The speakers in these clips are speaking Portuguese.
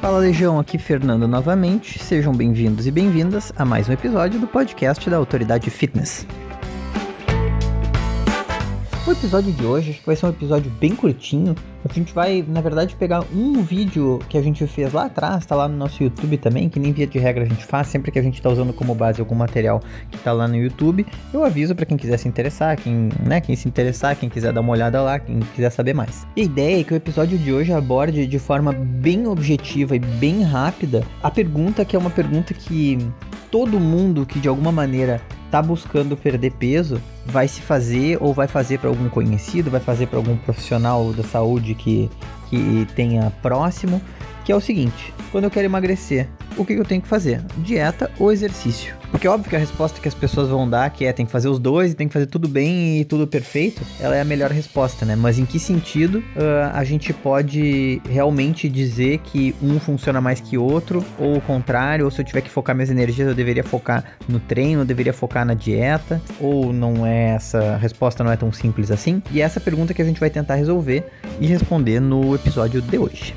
Fala Legião, aqui Fernando novamente. Sejam bem-vindos e bem-vindas a mais um episódio do podcast da Autoridade Fitness. O episódio de hoje vai ser um episódio bem curtinho. A gente vai, na verdade, pegar um vídeo que a gente fez lá atrás, tá lá no nosso YouTube também, que nem via de regra a gente faz, sempre que a gente tá usando como base algum material que tá lá no YouTube. Eu aviso para quem quiser se interessar, quem, né, quem se interessar, quem quiser dar uma olhada lá, quem quiser saber mais. E a ideia é que o episódio de hoje aborde de forma bem objetiva e bem rápida a pergunta que é uma pergunta que todo mundo que de alguma maneira tá buscando perder peso vai se fazer ou vai fazer para algum conhecido, vai fazer para algum profissional da saúde que, que tenha próximo, que é o seguinte: quando eu quero emagrecer, o que eu tenho que fazer? Dieta ou exercício? Porque é óbvio que a resposta que as pessoas vão dar, que é tem que fazer os dois tem que fazer tudo bem e tudo perfeito, ela é a melhor resposta, né? Mas em que sentido uh, a gente pode realmente dizer que um funciona mais que outro, ou o contrário, ou se eu tiver que focar minhas energias, eu deveria focar no treino, eu deveria focar na dieta, ou não é essa resposta não é tão simples assim? E é essa pergunta que a gente vai tentar resolver e responder no episódio de hoje.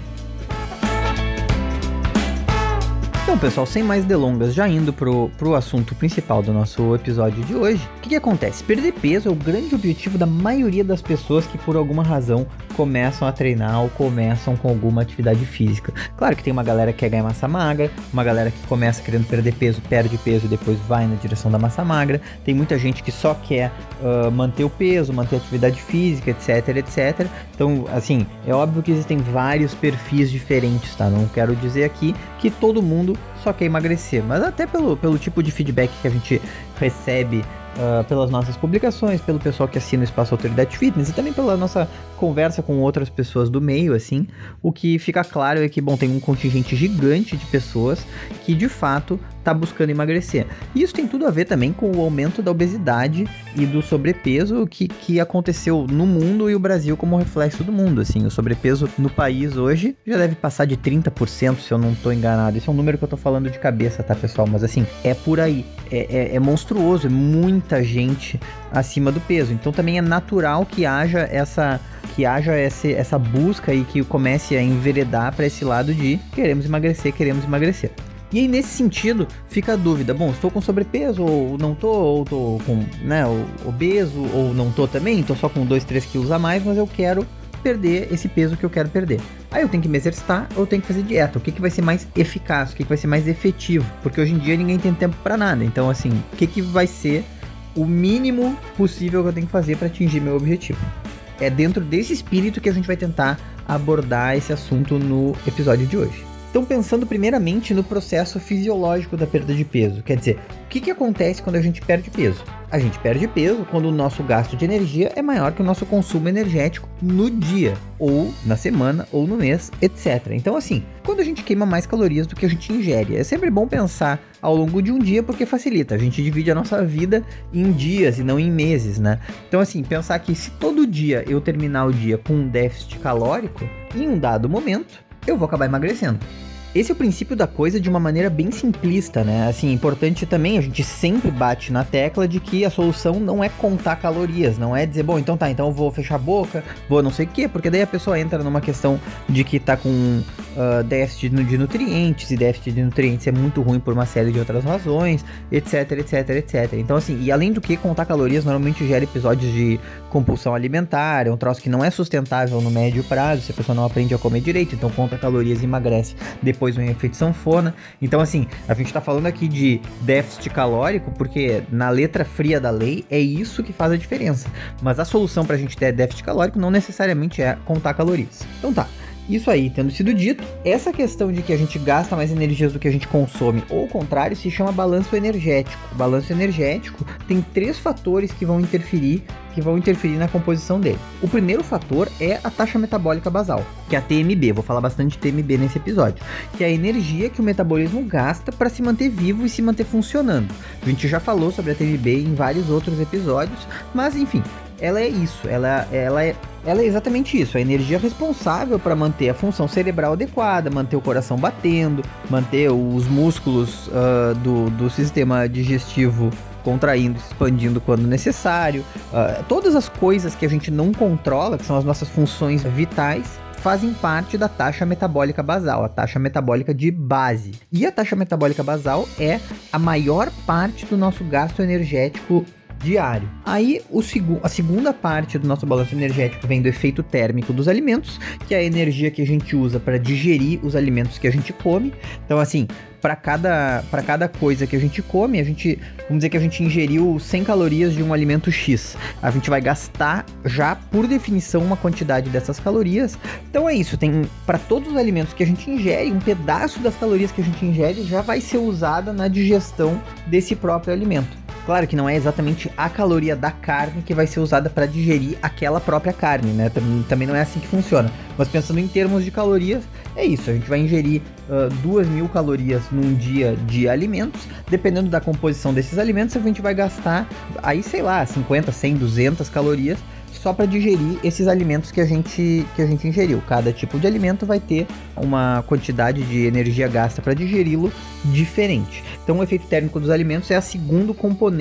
Então, pessoal, sem mais delongas, já indo pro, pro assunto principal do nosso episódio de hoje, o que, que acontece? Perder peso é o grande objetivo da maioria das pessoas que, por alguma razão, começam a treinar ou começam com alguma atividade física. Claro que tem uma galera que quer ganhar massa magra, uma galera que começa querendo perder peso, perde peso e depois vai na direção da massa magra. Tem muita gente que só quer uh, manter o peso, manter a atividade física, etc, etc. Então, assim, é óbvio que existem vários perfis diferentes, tá? Não quero dizer aqui que todo mundo só quer emagrecer, mas até pelo, pelo tipo de feedback que a gente recebe uh, pelas nossas publicações, pelo pessoal que assina o Espaço Autoridade Fitness e também pela nossa conversa com outras pessoas do meio, assim, o que fica claro é que, bom, tem um contingente gigante de pessoas que de fato está buscando emagrecer. E isso tem tudo a ver também com o aumento da obesidade e do sobrepeso que, que aconteceu no mundo e o Brasil como reflexo do mundo. Assim, o sobrepeso no país hoje já deve passar de 30%, se eu não estou enganado. Esse é um número que eu estou falando de cabeça, tá, pessoal? Mas assim, é por aí. É, é, é monstruoso, é muita gente acima do peso. Então também é natural que haja essa que haja esse, essa busca e que comece a enveredar para esse lado de queremos emagrecer, queremos emagrecer. E aí, nesse sentido, fica a dúvida: bom, estou com sobrepeso, ou não tô, ou tô com, né, obeso, ou não tô também, tô só com 2, 3 quilos a mais, mas eu quero perder esse peso que eu quero perder. Aí eu tenho que me exercitar ou eu tenho que fazer dieta. O que, que vai ser mais eficaz? O que, que vai ser mais efetivo? Porque hoje em dia ninguém tem tempo para nada. Então, assim, o que, que vai ser o mínimo possível que eu tenho que fazer para atingir meu objetivo? É dentro desse espírito que a gente vai tentar abordar esse assunto no episódio de hoje. Então, pensando primeiramente no processo fisiológico da perda de peso, quer dizer, o que, que acontece quando a gente perde peso? A gente perde peso quando o nosso gasto de energia é maior que o nosso consumo energético no dia, ou na semana, ou no mês, etc. Então, assim, quando a gente queima mais calorias do que a gente ingere, é sempre bom pensar ao longo de um dia porque facilita. A gente divide a nossa vida em dias e não em meses, né? Então, assim, pensar que se todo dia eu terminar o dia com um déficit calórico, em um dado momento, eu vou acabar emagrecendo. Esse é o princípio da coisa de uma maneira bem simplista, né? Assim, importante também, a gente sempre bate na tecla de que a solução não é contar calorias, não é dizer, bom, então tá, então eu vou fechar a boca, vou não sei o quê, porque daí a pessoa entra numa questão de que tá com uh, déficit de nutrientes, e déficit de nutrientes é muito ruim por uma série de outras razões, etc, etc, etc. Então, assim, e além do que contar calorias normalmente gera episódios de compulsão alimentar, é um troço que não é sustentável no médio prazo, se a pessoa não aprende a comer direito, então conta calorias e emagrece depois depois um efeito sanfona. Então, assim, a gente está falando aqui de déficit calórico, porque na letra fria da lei é isso que faz a diferença. Mas a solução para a gente ter déficit calórico não necessariamente é contar calorias. Então tá. Isso aí, tendo sido dito, essa questão de que a gente gasta mais energias do que a gente consome, ou o contrário, se chama balanço energético. O balanço energético tem três fatores que vão interferir, que vão interferir na composição dele. O primeiro fator é a taxa metabólica basal, que é a TMB. Vou falar bastante de TMB nesse episódio, que é a energia que o metabolismo gasta para se manter vivo e se manter funcionando. A gente já falou sobre a TMB em vários outros episódios, mas enfim, ela é isso, ela, ela, é, ela é exatamente isso, a energia responsável para manter a função cerebral adequada, manter o coração batendo, manter os músculos uh, do, do sistema digestivo contraindo, expandindo quando necessário. Uh, todas as coisas que a gente não controla, que são as nossas funções vitais, fazem parte da taxa metabólica basal, a taxa metabólica de base. E a taxa metabólica basal é a maior parte do nosso gasto energético diário. Aí segu a segunda parte do nosso balanço energético vem do efeito térmico dos alimentos, que é a energia que a gente usa para digerir os alimentos que a gente come. Então, assim, para cada, cada coisa que a gente come, a gente, vamos dizer que a gente ingeriu 100 calorias de um alimento X. A gente vai gastar já por definição uma quantidade dessas calorias. Então é isso, tem para todos os alimentos que a gente ingere, um pedaço das calorias que a gente ingere já vai ser usada na digestão desse próprio alimento. Claro que não é exatamente a caloria da carne que vai ser usada para digerir aquela própria carne, né? Também não é assim que funciona. Mas pensando em termos de calorias, é isso. A gente vai ingerir uh, duas mil calorias num dia de alimentos. Dependendo da composição desses alimentos, a gente vai gastar aí, sei lá, 50, 100, 200 calorias só para digerir esses alimentos que a gente que a gente ingeriu. Cada tipo de alimento vai ter uma quantidade de energia gasta para digeri-lo diferente. Então, o efeito térmico dos alimentos é, a segundo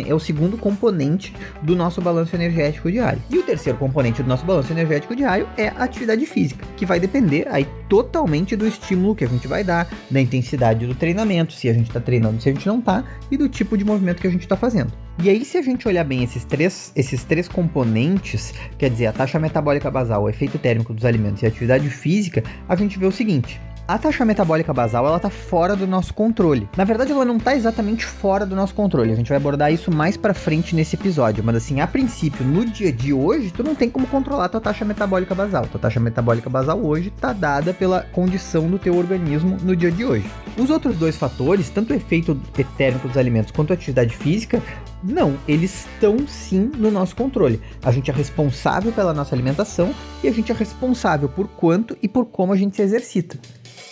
é o segundo componente do nosso balanço energético diário. E o terceiro componente do nosso balanço energético diário é a atividade física, que vai depender aí totalmente do estímulo que a gente vai dar, da intensidade do treinamento, se a gente está treinando, se a gente não está, e do tipo de movimento que a gente está fazendo. E aí, se a gente olhar bem esses três, esses três componentes, quer dizer, a taxa metabólica basal, o efeito térmico dos alimentos e a atividade física, a gente vê o seguinte: a taxa metabólica basal ela tá fora do nosso controle. Na verdade, ela não tá exatamente fora do nosso controle. A gente vai abordar isso mais para frente nesse episódio, mas assim, a princípio, no dia de hoje, tu não tem como controlar a tua taxa metabólica basal. Tua taxa metabólica basal hoje tá dada pela condição do teu organismo no dia de hoje. Os outros dois fatores, tanto o efeito térmico dos alimentos quanto a atividade física, não, eles estão sim no nosso controle. A gente é responsável pela nossa alimentação e a gente é responsável por quanto e por como a gente se exercita.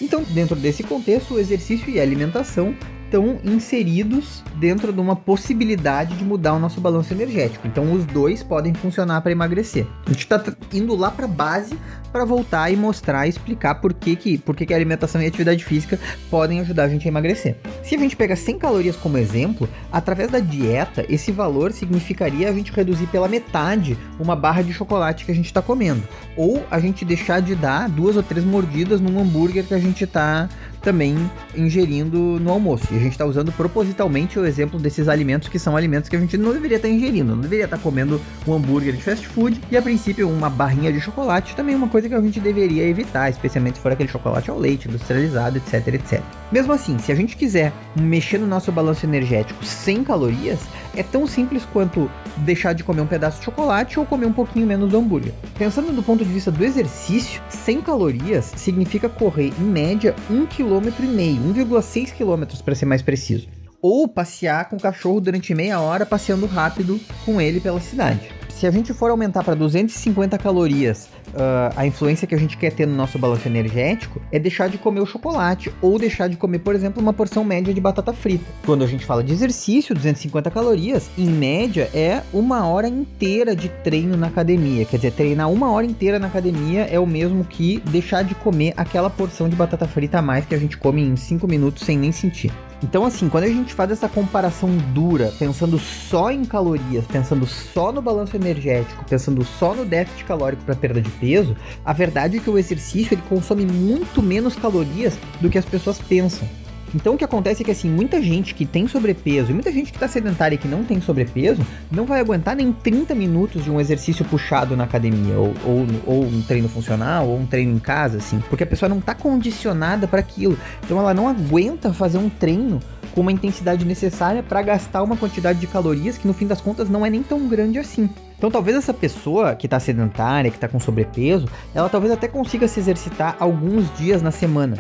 Então, dentro desse contexto, o exercício e a alimentação estão inseridos dentro de uma possibilidade de mudar o nosso balanço energético. Então, os dois podem funcionar para emagrecer. A gente está indo lá para a base para voltar e mostrar e explicar por que, que, por que, que a alimentação e a atividade física podem ajudar a gente a emagrecer. Se a gente pega 100 calorias como exemplo, através da dieta, esse valor significaria a gente reduzir pela metade uma barra de chocolate que a gente está comendo. Ou a gente deixar de dar duas ou três mordidas num hambúrguer que a gente está também ingerindo no almoço. E a gente está usando propositalmente o exemplo desses alimentos que são alimentos que a gente não deveria estar tá ingerindo, não deveria estar tá comendo um hambúrguer de fast food e a princípio uma barrinha de chocolate também é uma coisa que a gente deveria evitar, especialmente se for aquele chocolate ao leite, industrializado, etc, etc. Mesmo assim, se a gente quiser mexer no nosso balanço energético sem calorias, é tão simples quanto deixar de comer um pedaço de chocolate ou comer um pouquinho menos do hambúrguer. Pensando do ponto de vista do exercício, 100 calorias significa correr em média 1,5 km, 1,6 km para ser mais preciso. Ou passear com o cachorro durante meia hora passeando rápido com ele pela cidade. Se a gente for aumentar para 250 calorias uh, a influência que a gente quer ter no nosso balanço energético é deixar de comer o chocolate ou deixar de comer, por exemplo, uma porção média de batata frita. Quando a gente fala de exercício, 250 calorias, em média é uma hora inteira de treino na academia. Quer dizer, treinar uma hora inteira na academia é o mesmo que deixar de comer aquela porção de batata frita a mais que a gente come em 5 minutos sem nem sentir. Então, assim, quando a gente faz essa comparação dura, pensando só em calorias, pensando só no balanço energético, pensando só no déficit calórico para perda de peso, a verdade é que o exercício ele consome muito menos calorias do que as pessoas pensam. Então o que acontece é que assim, muita gente que tem sobrepeso e muita gente que está sedentária e que não tem sobrepeso não vai aguentar nem 30 minutos de um exercício puxado na academia, ou, ou, ou um treino funcional, ou um treino em casa, assim, porque a pessoa não está condicionada para aquilo. Então ela não aguenta fazer um treino com uma intensidade necessária para gastar uma quantidade de calorias que no fim das contas não é nem tão grande assim. Então talvez essa pessoa que está sedentária, que está com sobrepeso, ela talvez até consiga se exercitar alguns dias na semana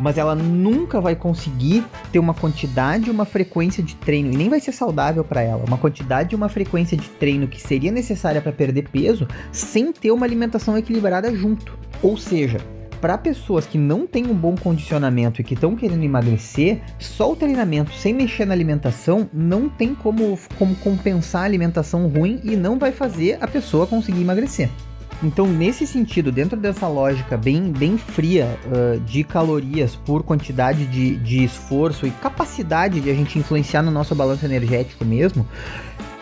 mas ela nunca vai conseguir ter uma quantidade e uma frequência de treino, e nem vai ser saudável para ela, uma quantidade e uma frequência de treino que seria necessária para perder peso, sem ter uma alimentação equilibrada junto. Ou seja, para pessoas que não têm um bom condicionamento e que estão querendo emagrecer, só o treinamento sem mexer na alimentação não tem como, como compensar a alimentação ruim e não vai fazer a pessoa conseguir emagrecer. Então, nesse sentido, dentro dessa lógica bem, bem fria uh, de calorias por quantidade de, de esforço e capacidade de a gente influenciar no nosso balanço energético mesmo,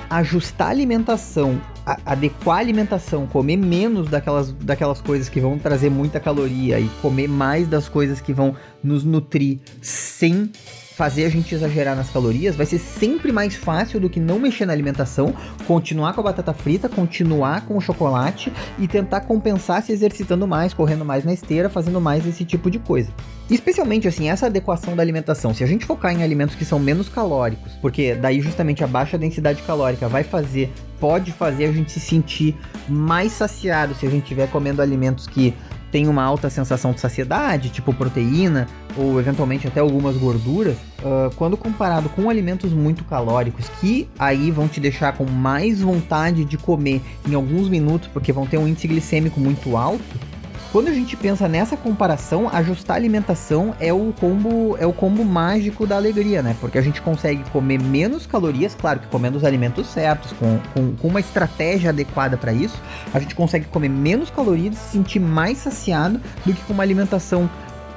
ajustar a alimentação, a, adequar a alimentação, comer menos daquelas, daquelas coisas que vão trazer muita caloria e comer mais das coisas que vão nos nutrir sem fazer a gente exagerar nas calorias, vai ser sempre mais fácil do que não mexer na alimentação, continuar com a batata frita, continuar com o chocolate e tentar compensar se exercitando mais, correndo mais na esteira, fazendo mais esse tipo de coisa. Especialmente assim, essa adequação da alimentação, se a gente focar em alimentos que são menos calóricos, porque daí justamente a baixa densidade calórica vai fazer, pode fazer a gente se sentir mais saciado se a gente estiver comendo alimentos que tem uma alta sensação de saciedade, tipo proteína ou eventualmente até algumas gorduras, uh, quando comparado com alimentos muito calóricos, que aí vão te deixar com mais vontade de comer em alguns minutos, porque vão ter um índice glicêmico muito alto, quando a gente pensa nessa comparação, ajustar a alimentação é o combo é o combo mágico da alegria, né? Porque a gente consegue comer menos calorias, claro que comendo os alimentos certos, com, com, com uma estratégia adequada para isso, a gente consegue comer menos calorias e se sentir mais saciado do que com uma alimentação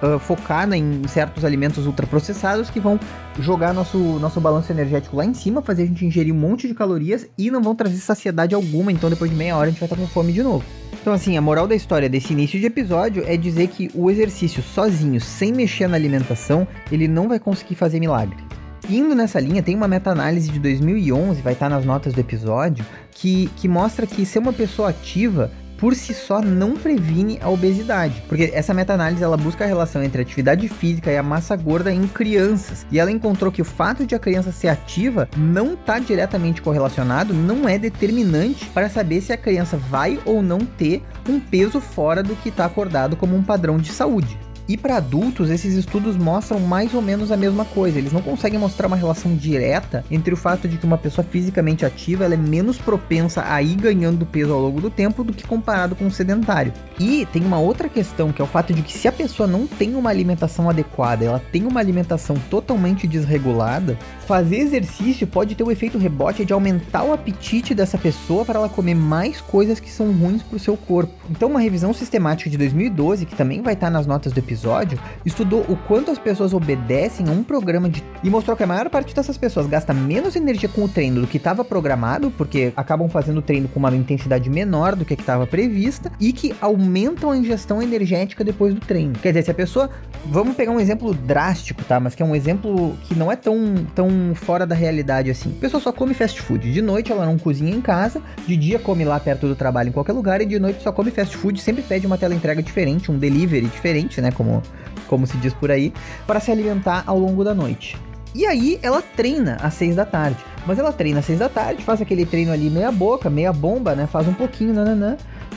Uh, focada em certos alimentos ultraprocessados que vão jogar nosso, nosso balanço energético lá em cima, fazer a gente ingerir um monte de calorias e não vão trazer saciedade alguma, então depois de meia hora a gente vai estar com fome de novo. Então, assim, a moral da história desse início de episódio é dizer que o exercício sozinho, sem mexer na alimentação, ele não vai conseguir fazer milagre. Indo nessa linha, tem uma meta-análise de 2011, vai estar nas notas do episódio, que, que mostra que ser uma pessoa ativa por si só não previne a obesidade, porque essa meta-análise ela busca a relação entre a atividade física e a massa gorda em crianças, e ela encontrou que o fato de a criança ser ativa não está diretamente correlacionado, não é determinante para saber se a criança vai ou não ter um peso fora do que está acordado como um padrão de saúde. E para adultos, esses estudos mostram mais ou menos a mesma coisa. Eles não conseguem mostrar uma relação direta entre o fato de que uma pessoa fisicamente ativa ela é menos propensa a ir ganhando peso ao longo do tempo do que comparado com um sedentário. E tem uma outra questão que é o fato de que se a pessoa não tem uma alimentação adequada, ela tem uma alimentação totalmente desregulada, fazer exercício pode ter o efeito rebote de aumentar o apetite dessa pessoa para ela comer mais coisas que são ruins para o seu corpo. Então, uma revisão sistemática de 2012, que também vai estar nas notas do episódio, episódio, estudou o quanto as pessoas obedecem a um programa de. e mostrou que a maior parte dessas pessoas gasta menos energia com o treino do que estava programado, porque acabam fazendo o treino com uma intensidade menor do que estava prevista, e que aumentam a ingestão energética depois do treino. Quer dizer, se a pessoa. Vamos pegar um exemplo drástico, tá? Mas que é um exemplo que não é tão, tão fora da realidade assim. A pessoa só come fast food. De noite ela não cozinha em casa, de dia come lá perto do trabalho em qualquer lugar, e de noite só come fast food, sempre pede uma tela entrega diferente, um delivery diferente, né? Como como, como se diz por aí, para se alimentar ao longo da noite. E aí ela treina às seis da tarde. Mas ela treina às seis da tarde, faz aquele treino ali meia boca, meia bomba, né? Faz um pouquinho, nananã.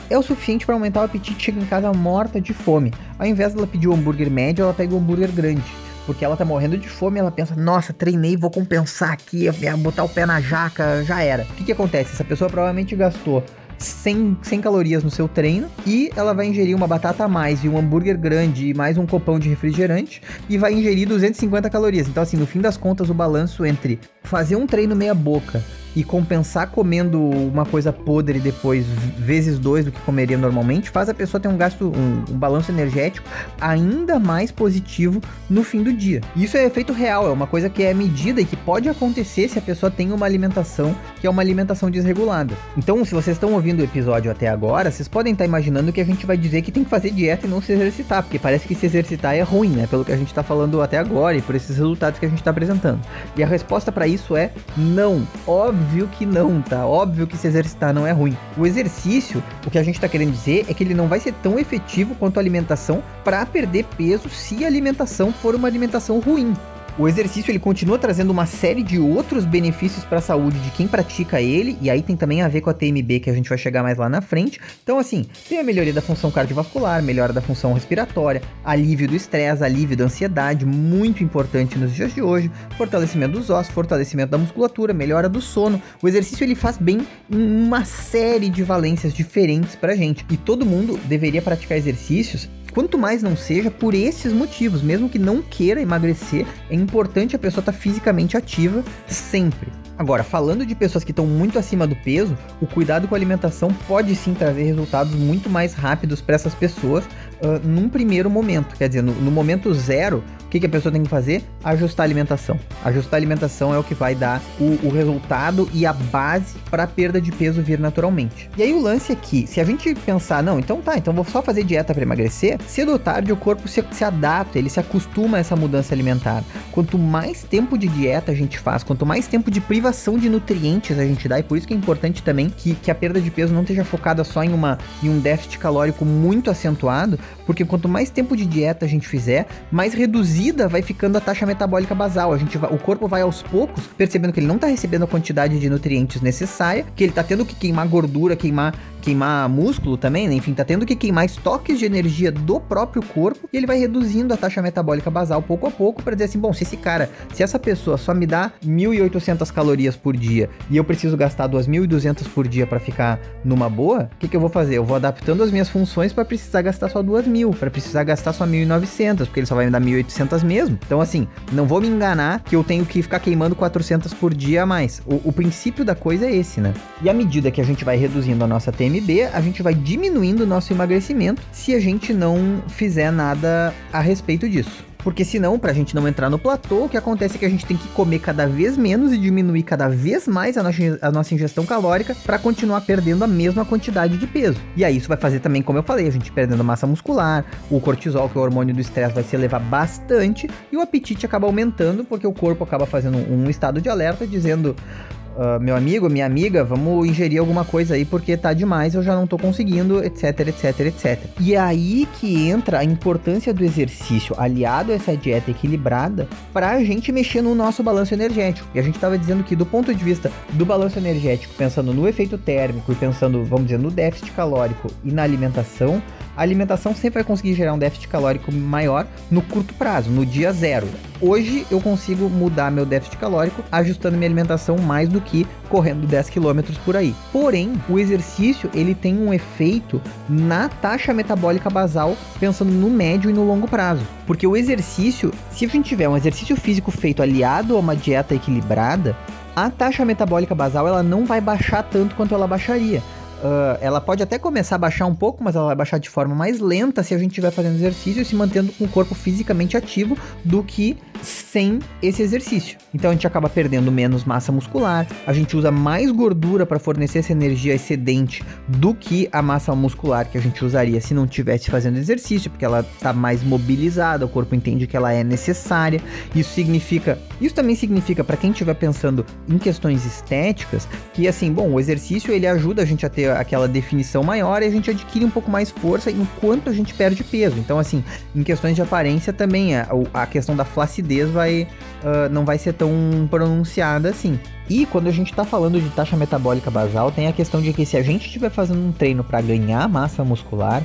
É o suficiente para aumentar o apetite, chega em casa morta de fome. Ao invés dela pedir o hambúrguer médio, ela pega o hambúrguer grande. Porque ela tá morrendo de fome, ela pensa, nossa, treinei, vou compensar aqui, botar o pé na jaca, já era. O que que acontece? Essa pessoa provavelmente gastou 100, 100 calorias no seu treino e ela vai ingerir uma batata a mais e um hambúrguer grande e mais um copão de refrigerante e vai ingerir 250 calorias. Então, assim, no fim das contas, o balanço entre fazer um treino meia boca e compensar comendo uma coisa podre depois, vezes dois do que comeria normalmente, faz a pessoa ter um gasto, um, um, balanço energético ainda mais positivo no fim do dia. Isso é efeito real, é uma coisa que é medida e que pode acontecer se a pessoa tem uma alimentação que é uma alimentação desregulada. Então, se vocês estão ouvindo o episódio até agora, vocês podem estar imaginando que a gente vai dizer que tem que fazer dieta e não se exercitar, porque parece que se exercitar é ruim, né? Pelo que a gente está falando até agora e por esses resultados que a gente está apresentando. E a resposta para isso é não. Óbvio que não, tá? Óbvio que se exercitar não é ruim. O exercício, o que a gente tá querendo dizer é que ele não vai ser tão efetivo quanto a alimentação para perder peso se a alimentação for uma alimentação ruim. O exercício ele continua trazendo uma série de outros benefícios para a saúde de quem pratica ele, e aí tem também a ver com a TMB que a gente vai chegar mais lá na frente. Então, assim, tem a melhoria da função cardiovascular, melhora da função respiratória, alívio do estresse, alívio da ansiedade, muito importante nos dias de hoje, fortalecimento dos ossos, fortalecimento da musculatura, melhora do sono. O exercício ele faz bem em uma série de valências diferentes pra gente, e todo mundo deveria praticar exercícios quanto mais não seja por esses motivos, mesmo que não queira emagrecer, é importante a pessoa estar tá fisicamente ativa sempre. Agora, falando de pessoas que estão muito acima do peso, o cuidado com a alimentação pode sim trazer resultados muito mais rápidos para essas pessoas uh, num primeiro momento. Quer dizer, no, no momento zero, O que, que a pessoa tem que fazer? Ajustar a alimentação. Ajustar a alimentação é o que vai dar o, o resultado e a base para a perda de peso vir naturalmente. E aí o lance aqui, se a gente pensar, não, então tá, então vou só fazer dieta para emagrecer, cedo ou tarde o corpo se, se adapta, ele se acostuma a essa mudança alimentar. Quanto mais tempo de dieta a gente faz, quanto mais tempo de privação de nutrientes a gente dá, e por isso que é importante também que, que a perda de peso não esteja focada só em, uma, em um déficit calórico muito acentuado, porque quanto mais tempo de dieta a gente fizer, mais reduzida vai ficando a taxa metabólica basal. A gente vai, o corpo vai aos poucos percebendo que ele não está recebendo a quantidade de nutrientes necessária, que ele está tendo que queimar gordura, queimar queimar músculo também, né? Enfim, tá tendo que queimar estoques de energia do próprio corpo e ele vai reduzindo a taxa metabólica basal pouco a pouco para dizer assim, bom, se esse cara, se essa pessoa só me dá 1.800 calorias por dia e eu preciso gastar 2.200 por dia para ficar numa boa, o que, que eu vou fazer? Eu vou adaptando as minhas funções para precisar gastar só 2.000, para precisar gastar só 1.900, porque ele só vai me dar 1.800 mesmo. Então, assim, não vou me enganar que eu tenho que ficar queimando 400 por dia a mais. O, o princípio da coisa é esse, né? E à medida que a gente vai reduzindo a nossa TM TMB, a gente vai diminuindo o nosso emagrecimento se a gente não fizer nada a respeito disso. Porque senão, pra gente não entrar no platô, o que acontece é que a gente tem que comer cada vez menos e diminuir cada vez mais a nossa, a nossa ingestão calórica para continuar perdendo a mesma quantidade de peso. E aí isso vai fazer também, como eu falei, a gente perdendo massa muscular, o cortisol, que é o hormônio do estresse, vai se elevar bastante e o apetite acaba aumentando porque o corpo acaba fazendo um estado de alerta dizendo Uh, meu amigo, minha amiga, vamos ingerir alguma coisa aí porque tá demais, eu já não tô conseguindo, etc, etc, etc. E é aí que entra a importância do exercício aliado a essa dieta equilibrada pra gente mexer no nosso balanço energético. E a gente tava dizendo que do ponto de vista do balanço energético, pensando no efeito térmico e pensando, vamos dizer, no déficit calórico e na alimentação, a alimentação sempre vai conseguir gerar um déficit calórico maior no curto prazo, no dia zero. Hoje eu consigo mudar meu déficit calórico ajustando minha alimentação mais do que correndo 10 km por aí. Porém, o exercício ele tem um efeito na taxa metabólica basal, pensando no médio e no longo prazo. Porque o exercício, se a gente tiver um exercício físico feito aliado a uma dieta equilibrada, a taxa metabólica basal ela não vai baixar tanto quanto ela baixaria. Uh, ela pode até começar a baixar um pouco, mas ela vai baixar de forma mais lenta se a gente estiver fazendo exercício e se mantendo com o corpo fisicamente ativo do que sem esse exercício. Então a gente acaba perdendo menos massa muscular, a gente usa mais gordura para fornecer essa energia excedente do que a massa muscular que a gente usaria se não tivesse fazendo exercício, porque ela está mais mobilizada, o corpo entende que ela é necessária. Isso significa, isso também significa para quem estiver pensando em questões estéticas, que assim, bom, o exercício ele ajuda a gente a ter aquela definição maior e a gente adquire um pouco mais força enquanto a gente perde peso. Então assim, em questões de aparência também a, a questão da flacidez vai uh, não vai ser tão pronunciada assim. E quando a gente está falando de taxa metabólica basal, tem a questão de que se a gente estiver fazendo um treino para ganhar massa muscular,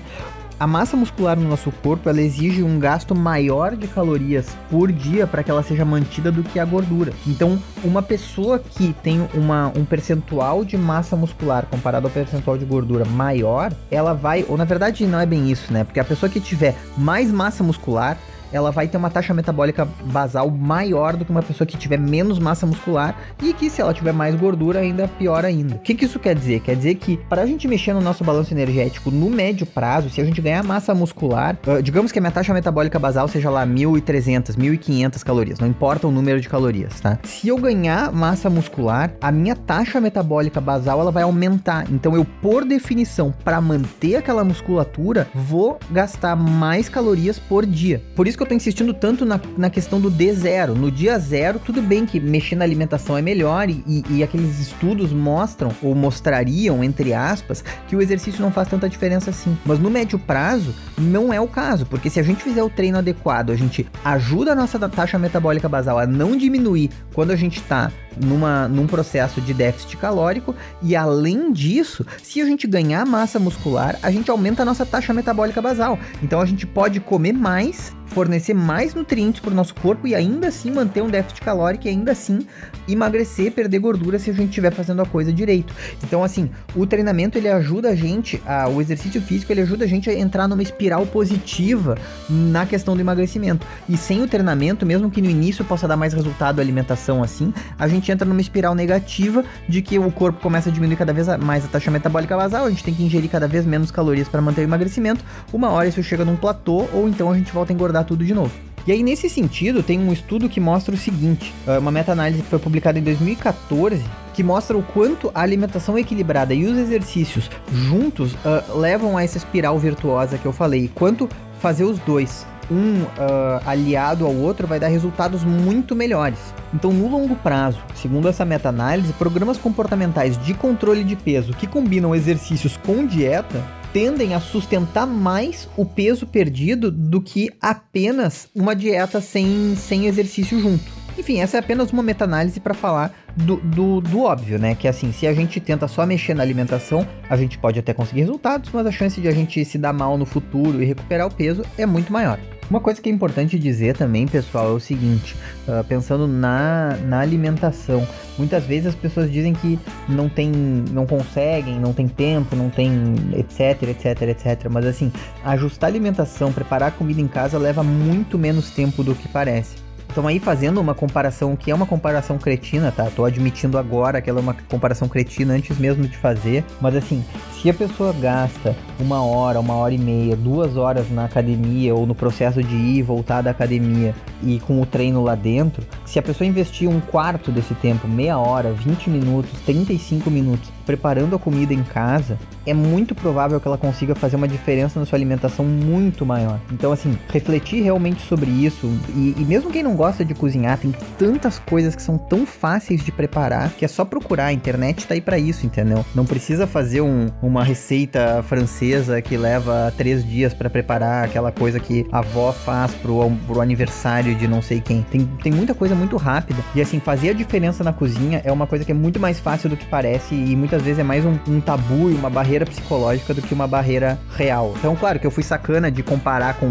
a massa muscular no nosso corpo ela exige um gasto maior de calorias por dia para que ela seja mantida do que a gordura. Então, uma pessoa que tem uma, um percentual de massa muscular comparado ao percentual de gordura maior, ela vai, ou na verdade não é bem isso, né? Porque a pessoa que tiver mais massa muscular, ela vai ter uma taxa metabólica basal maior do que uma pessoa que tiver menos massa muscular e que se ela tiver mais gordura ainda pior ainda. O que, que isso quer dizer? Quer dizer que para a gente mexer no nosso balanço energético no médio prazo, se a gente ganhar massa muscular, uh, digamos que a minha taxa metabólica basal seja lá 1.300, 1.500 calorias, não importa o número de calorias, tá? Se eu ganhar massa muscular, a minha taxa metabólica basal ela vai aumentar. Então eu, por definição, para manter aquela musculatura, vou gastar mais calorias por dia. Por isso que eu tô insistindo tanto na, na questão do D0. No dia zero, tudo bem que mexer na alimentação é melhor e, e, e aqueles estudos mostram, ou mostrariam, entre aspas, que o exercício não faz tanta diferença assim. Mas no médio prazo, não é o caso, porque se a gente fizer o treino adequado, a gente ajuda a nossa taxa metabólica basal a não diminuir quando a gente está numa, num processo de déficit calórico e além disso, se a gente ganhar massa muscular, a gente aumenta a nossa taxa metabólica basal. Então a gente pode comer mais fornecer mais nutrientes para o nosso corpo e ainda assim manter um déficit calórico e ainda assim emagrecer, perder gordura se a gente estiver fazendo a coisa direito. Então, assim, o treinamento ele ajuda a gente, a, o exercício físico ele ajuda a gente a entrar numa espiral positiva na questão do emagrecimento. E sem o treinamento, mesmo que no início possa dar mais resultado a alimentação assim, a gente entra numa espiral negativa de que o corpo começa a diminuir cada vez mais a taxa metabólica basal, a gente tem que ingerir cada vez menos calorias para manter o emagrecimento. Uma hora isso chega num platô ou então a gente volta a engordar tudo de novo. E aí, nesse sentido, tem um estudo que mostra o seguinte: ah, uma meta-análise que foi publicada em 2014 que mostra o quanto a alimentação equilibrada e os exercícios juntos uh, levam a essa espiral virtuosa que eu falei. Quanto fazer os dois, um uh, aliado ao outro, vai dar resultados muito melhores. Então, no longo prazo, segundo essa meta-análise, programas comportamentais de controle de peso que combinam exercícios com dieta tendem a sustentar mais o peso perdido do que apenas uma dieta sem, sem exercício junto. Enfim, essa é apenas uma meta-análise para falar do, do, do, óbvio, né? Que assim, se a gente tenta só mexer na alimentação, a gente pode até conseguir resultados, mas a chance de a gente se dar mal no futuro e recuperar o peso é muito maior. Uma coisa que é importante dizer também, pessoal, é o seguinte: uh, pensando na, na alimentação, muitas vezes as pessoas dizem que não tem, não conseguem, não tem tempo, não tem etc, etc, etc. Mas assim, ajustar a alimentação, preparar a comida em casa leva muito menos tempo do que parece. Então aí fazendo uma comparação que é uma comparação cretina, tá? Tô admitindo agora que ela é uma comparação cretina antes mesmo de fazer, mas assim, se a pessoa gasta uma hora, uma hora e meia, duas horas na academia ou no processo de ir e voltar da academia e com o treino lá dentro, se a pessoa investir um quarto desse tempo, meia hora, 20 minutos, 35 minutos, preparando a comida em casa, é muito provável que ela consiga fazer uma diferença na sua alimentação muito maior. Então, assim, refletir realmente sobre isso, e, e mesmo quem não gosta de cozinhar, tem tantas coisas que são tão fáceis de preparar que é só procurar. A internet tá aí para isso, entendeu? Não precisa fazer um, uma receita francesa que leva três dias para preparar aquela coisa que a avó faz pro, pro aniversário de não sei quem. Tem, tem muita coisa muito rápida. E assim, fazer a diferença na cozinha é uma coisa que é muito mais fácil do que parece e muitas vezes é mais um, um tabu e uma barreira psicológica do que uma barreira real. Então, claro que eu fui sacana de comparar com,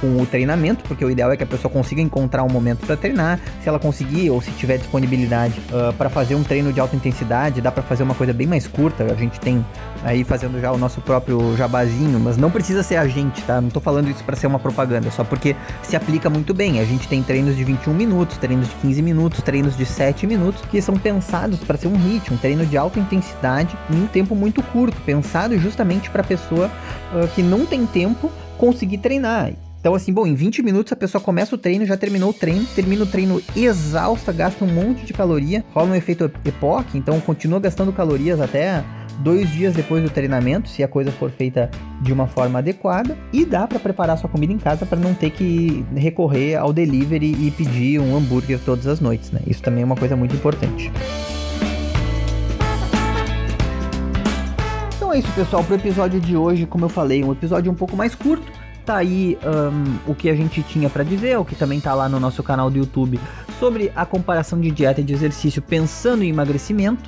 com o treinamento, porque o ideal é que a pessoa consiga encontrar um momento para treinar. Se ela conseguir ou se tiver disponibilidade uh, para fazer um treino de alta intensidade, dá para fazer uma coisa bem mais curta. A gente tem aí fazendo já o nosso próprio jabazinho, mas não precisa ser a gente, tá? Não tô falando isso para ser uma propaganda, só porque se aplica muito bem. A gente tem treinos de 21 minutos, treinos de 15 minutos, treinos de 7 minutos que são pensados para ser um hit, um treino de alta intensidade em um tempo muito curto, pensado justamente para pessoa uh, que não tem tempo conseguir treinar. Então, assim, bom, em 20 minutos a pessoa começa o treino, já terminou o treino, termina o treino exausta, gasta um monte de caloria, rola um efeito EPOC, então continua gastando calorias até dois dias depois do treinamento, se a coisa for feita de uma forma adequada, e dá para preparar sua comida em casa para não ter que recorrer ao delivery e pedir um hambúrguer todas as noites, né? Isso também é uma coisa muito importante. Então é isso, pessoal, pro episódio de hoje, como eu falei, um episódio um pouco mais curto. Tá aí um, o que a gente tinha para dizer, o que também tá lá no nosso canal do YouTube sobre a comparação de dieta e de exercício pensando em emagrecimento.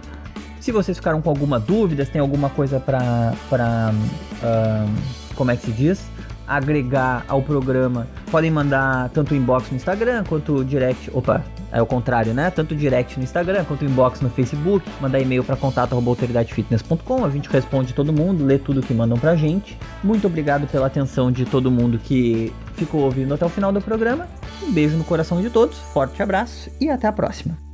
Se vocês ficaram com alguma dúvida, se tem alguma coisa para para como é que se diz? agregar ao programa, podem mandar tanto inbox no Instagram quanto direct. Opa, é o contrário, né? Tanto direct no Instagram quanto inbox no Facebook. Mandar e-mail para contato.autoridadefitness.com. A gente responde todo mundo, lê tudo que mandam pra gente. Muito obrigado pela atenção de todo mundo que ficou ouvindo até o final do programa. Um beijo no coração de todos, forte abraço e até a próxima.